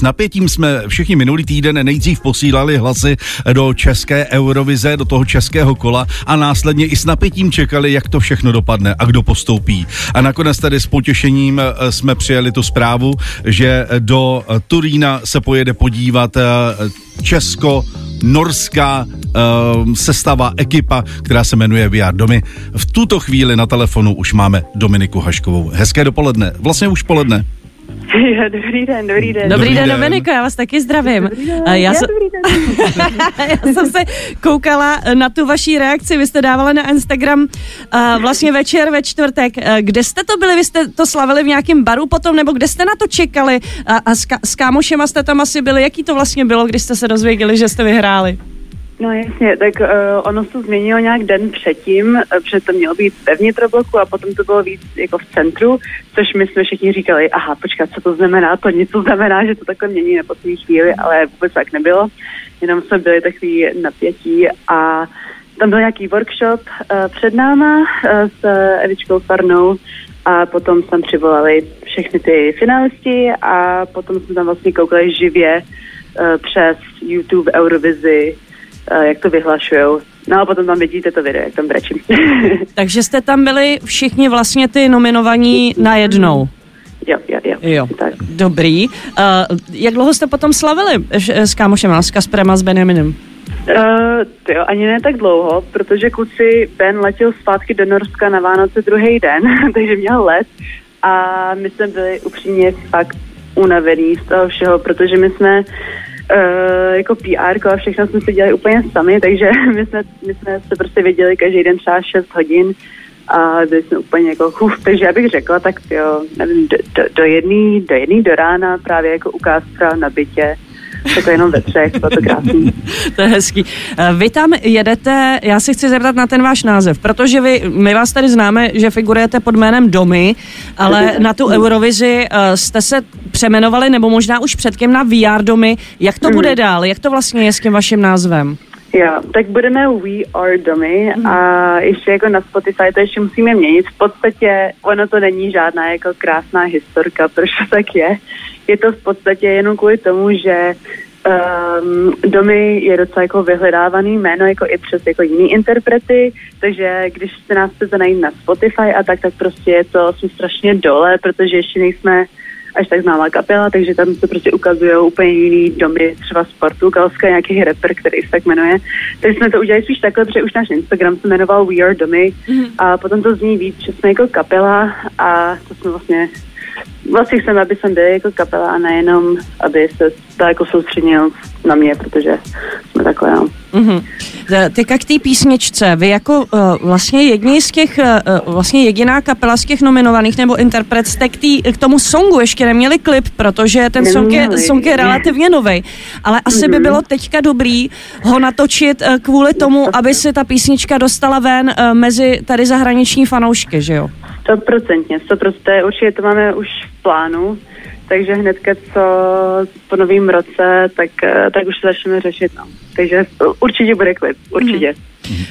S napětím jsme všichni minulý týden nejdřív posílali hlasy do české Eurovize, do toho českého kola a následně i s napětím čekali, jak to všechno dopadne a kdo postoupí. A nakonec tady s potěšením eh, jsme přijali tu zprávu, že do Turína se pojede podívat eh, Česko, norská uh, sestava, ekipa, která se jmenuje VR Domy. V tuto chvíli na telefonu už máme Dominiku Haškovou. Hezké dopoledne, vlastně už poledne. Dobrý den, dobrý den. Dobrý, dobrý den, Dominiko, já vás taky zdravím. Dobrý den. Já, Já jsem, dobrý den. já jsem se koukala na tu vaší reakci, vy jste dávala na Instagram uh, vlastně večer ve čtvrtek. Uh, kde jste to byli? Vy jste to slavili v nějakém baru potom, nebo kde jste na to čekali? A, a s, ka- s kámošema jste tam asi byli. Jaký to vlastně bylo, když jste se dozvěděli, že jste vyhráli? No jasně, tak uh, ono se to změnilo nějak den předtím, uh, protože to mělo být ve vnitrobloku a potom to bylo víc jako v centru, což my jsme všichni říkali, aha, počkat, co to znamená, to něco znamená, že to takhle mění na poslední chvíli, ale vůbec tak nebylo, jenom jsme byli takový napětí a tam byl nějaký workshop uh, před náma uh, s Evičkou Farnou a potom jsme přivolali všechny ty finalisti a potom jsme tam vlastně koukali živě uh, přes YouTube Eurovizi, jak to vyhlašujou. No a potom tam vidíte to video, jak tam brečím. Takže jste tam byli všichni vlastně ty nominovaní najednou. jo, jo, jo. Jo, Tak. dobrý. Uh, jak dlouho jste potom slavili š- s kámošem, s Kasprem a s Benjaminem? Uh, to jo, ani ne tak dlouho, protože kluci Ben letěl zpátky do Norska na Vánoce druhý den, takže měl let a my jsme byli upřímně fakt unavený z toho všeho, protože my jsme uh, jako PR a všechno jsme si dělali úplně sami, takže my jsme, my jsme se prostě věděli každý den třeba 6 hodin a byli jsme úplně jako huf, takže já bych řekla, tak jo, nevím, do, do, do jedný, do jedný do rána právě jako ukázka na bytě, jako jenom ve třech, bylo to krásný. To je hezký. Eh, Vy tam jedete, já se chci zeptat na ten váš název, protože vy, my vás tady známe, že figurujete pod jménem Domy, ale na tu Eurovizi eh, jste se přemenovali, nebo možná už předtím na VR Domy. Jak to bude dál? Jak to vlastně je s tím vaším názvem? Jo, tak budeme We Are Domy a ještě jako na Spotify to ještě musíme měnit. V podstatě ono to není žádná jako krásná historka, proč to tak je. Je to v podstatě jenom kvůli tomu, že um, Domy je docela jako vyhledávaný jméno jako i přes jako jiný interprety, takže když se nás chcete najít na Spotify a tak, tak prostě je to jsme strašně dole, protože ještě nejsme až tak známá kapela, takže tam se prostě ukazují úplně jiný domy, třeba z Portugalska, nějaký rapper, který se tak jmenuje. Takže jsme to udělali spíš takhle, protože už náš Instagram se jmenoval We Are Domy a potom to zní víc, že jsme jako kapela a to jsme vlastně Vlastně chceme, aby jsem byl jako kapela a nejenom, aby se to jako soustředil na mě, protože jsme takhle, no. Mhm. Eh, Teďka k té písničce. Vy jako uh, vlastně jedni z těch, uh, vlastně jediná kapela z těch nominovaných nebo interpret jste k, tý, k tomu songu ještě neměli klip, protože ten song je, song je relativně nový. Ale asi by bylo teďka dobrý ho natočit uh, kvůli tomu, aby se ta písnička dostala ven uh, mezi tady zahraniční fanoušky, že jo? Stoprocentně, stoprocentně, určitě to máme už v plánu, takže hnedka co po novém roce, tak, eh, tak už to začneme řešit, no. Takže určitě bude klip, určitě.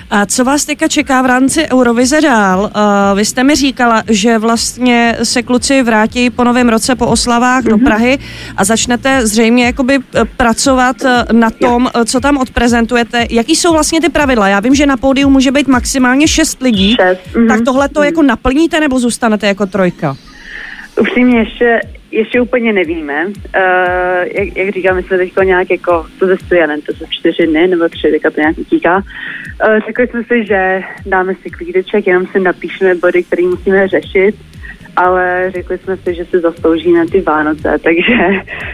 A co vás teďka čeká v rámci Eurovize dál? Uh, vy jste mi říkala, že vlastně se kluci vrátí po novém roce po oslavách do Prahy a začnete zřejmě jakoby eh, pracovat na tom, co tam odprezentujete. Jaký jsou vlastně ty pravidla? Já vím, že na pódiu může být maximálně šest lidí. Šest, mhm. Tak tohle to jako naplníte nebo zůstanete jako trojka? Upřímně ještě, ještě úplně nevíme. Uh, jak, jak říkám, my jsme teď nějak jako, to zestuje, nevím, to jsou čtyři dny nebo tři, teďka to nějak utíká. Uh, řekli jsme si, že dáme si klídeček, jenom si napíšeme body, které musíme řešit, ale řekli jsme si, že si zaslouží na ty Vánoce, takže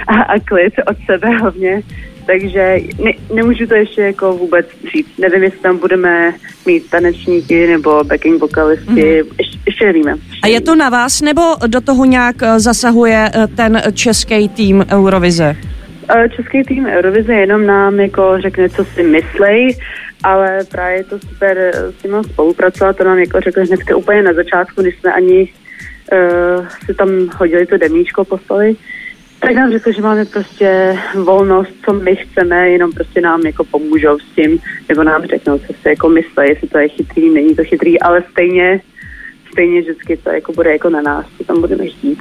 a, a klid od sebe hlavně. Takže ne, nemůžu to ještě jako vůbec říct. Nevím, jestli tam budeme mít tanečníky nebo backing vokalisty. Mm-hmm. Ještě, ještě nevíme. A je to na vás nebo do toho nějak eh, zasahuje eh, ten český tým Eurovize? Eh, Český tým Eurovize jenom nám jako řekne, co si myslej, ale právě je to super s nimi spolupracovat, to nám jako řekli hnedka úplně na začátku, když jsme ani uh, si tam hodili to demíčko, poslali, tak nám řekli, že máme prostě volnost, co my chceme, jenom prostě nám jako pomůžou s tím, nebo nám řeknou, co si jako myslí, jestli to je chytrý, není to chytrý, ale stejně, stejně vždycky to jako bude jako na nás, co tam budeme chtít.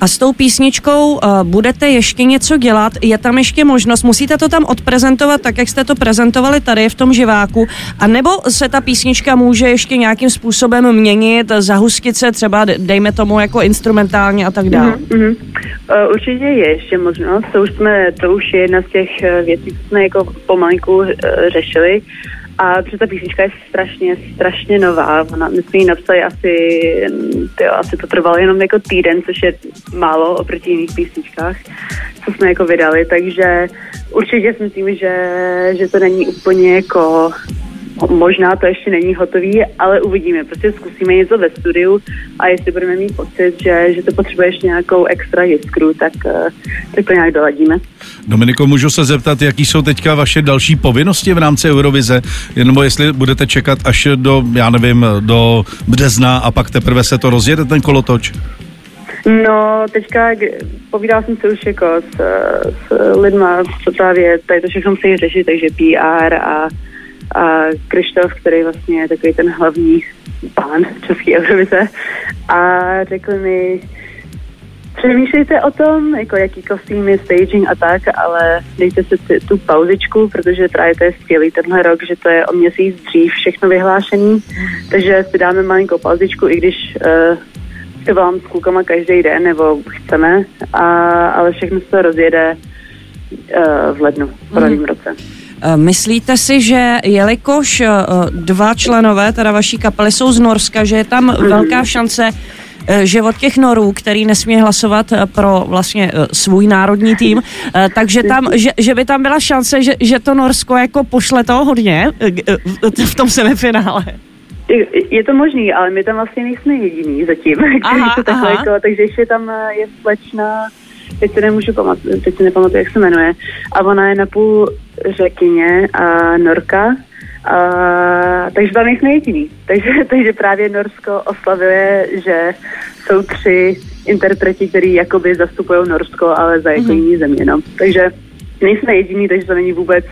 A s tou písničkou uh, budete ještě něco dělat? Je tam ještě možnost? Musíte to tam odprezentovat tak, jak jste to prezentovali tady v tom živáku? A nebo se ta písnička může ještě nějakým způsobem měnit, zahustit se třeba, dejme tomu, jako instrumentálně a tak dále? Mm-hmm. Uh, určitě je ještě možnost. To už, jsme, to už je jedna z těch eh, věcí, co jsme jako pomalinku uh, řešili. A protože ta písnička je strašně, strašně nová. Ona, my jsme ji napsali asi, tyjo, asi to trvalo jenom jako týden, což je málo oproti jiných písničkách, co jsme jako vydali, takže určitě si myslím, že, že to není úplně jako Možná to ještě není hotový, ale uvidíme. Prostě zkusíme něco ve studiu a jestli budeme mít pocit, že, že to potřebuje ještě nějakou extra jiskru, tak, eh, tak to nějak doladíme. Dominiko, můžu se zeptat, jaký jsou teďka vaše další povinnosti v rámci Eurovize? Nebo jestli budete čekat až do, já nevím, do března a pak teprve se to rozjede ten kolotoč? No, teďka povídal jsem se už jako s, s lidma, co právě tady to všechno musí řešit, takže PR a a Krištof, který vlastně je takový ten hlavní pán České Eurovize a řekl mi, přemýšlejte o tom, jako jaký kostýmy, staging a tak, ale dejte si tu pauzičku, protože právě to je skvělý tenhle rok, že to je o měsíc dřív všechno vyhlášený, takže si dáme malinkou pauzičku, i když uh, se volám s klukama každý den, nebo chceme, a, ale všechno se rozjede uh, v lednu, v mm. roce. Eh, myslíte si, že jelikož eh, dva členové teda vaší kapely jsou z Norska, že je tam mm. velká šance, eh, že od těch norů, který nesmí hlasovat pro vlastně svůj národní tým, takže tam, že, že by tam byla šance, že, že to Norsko jako pošle toho hodně v tom semifinále. Je to možný, ale my tam vlastně nejsme jediný zatím, aha, takhle, jako, takže ještě tam je slečna teď se nemůžu pamatovat, teď si nepamatuju, jak se jmenuje. A ona je napůl řekyně a Norka, a, takže tam nejsme jediný. Takže, takže právě Norsko oslavuje, že jsou tři interpreti, kteří jakoby zastupují Norsko, ale za jako mm-hmm. jiný země. No. Takže nejsme jediní, takže to není vůbec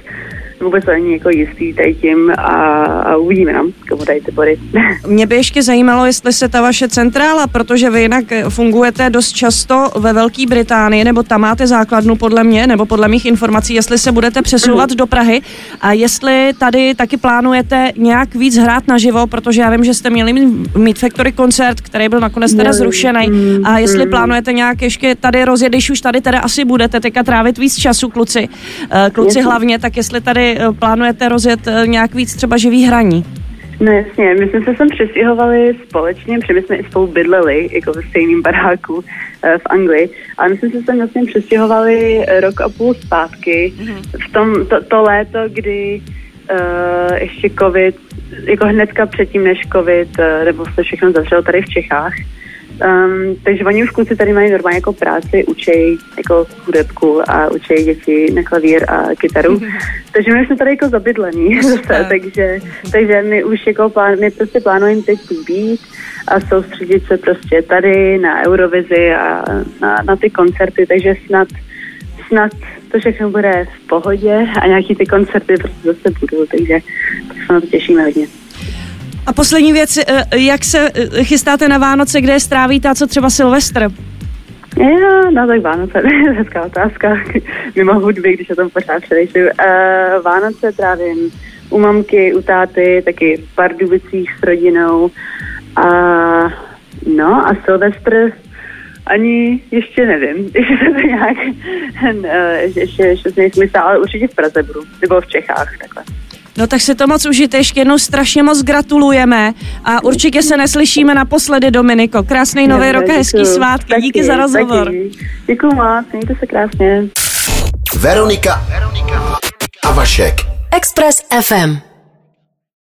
vůbec není jako jistý tady tím a, a uvidíme nám, komu dají ty body. Mě by ještě zajímalo, jestli se ta vaše centrála, protože vy jinak fungujete dost často ve Velké Británii, nebo tam máte základnu podle mě, nebo podle mých informací, jestli se budete přesouvat mm. do Prahy a jestli tady taky plánujete nějak víc hrát naživo, protože já vím, že jste měli mít Factory koncert, který byl nakonec teda zrušený mm, a jestli mm. plánujete nějak ještě tady rozjet, když už tady teda asi budete teďka trávit víc času, kluci, eh, kluci hlavně, tak jestli tady Eh, plánujete rozjet eh, nějak víc třeba živý hraní? No jasně, my jsme se sem přestěhovali společně, protože my jsme i spolu bydleli, jako v stejném baráku eh, v Anglii, ale my jsme se sem vlastně přestěhovali rok a půl zpátky, mm-hmm. v tom, to, to léto, kdy uh, ještě covid, jako hnedka předtím než covid, uh, nebo se všechno zavřelo tady v Čechách, Um, takže oni už kluci tady mají normálně jako práci, učí jako hudebku a učí děti na klavír a kytaru. takže my jsme tady jako zabydlení zase, takže, takže my už jako plán, my prostě plánujeme teď být a soustředit se prostě tady na Eurovizi a na, na ty koncerty, takže snad, snad to všechno bude v pohodě a nějaký ty koncerty prostě zase budou, takže tak se na to těšíme hodně. A poslední věc, eh, jak se eh, chystáte na Vánoce, kde je strávíte a co třeba Silvestr? Jo, no tak Vánoce, hezká otázka. Mimo hudby, když o tom pořád přemýšlím. Uh, Vánoce trávím u mamky, u táty, taky v Pardubicích s rodinou. A no a Silvestr ani ještě nevím, jestli se to nějak, ještě, ještě nejsem ale určitě v Praze budu, nebo v Čechách, takhle. No tak si to moc užijte, ještě jednou strašně moc gratulujeme a určitě se neslyšíme naposledy, Dominiko. Krásný nový rok a hezký svátky, taky, díky za rozhovor. Děkuji moc, mějte se krásně. Veronika, Veronika a Vašek. Express FM.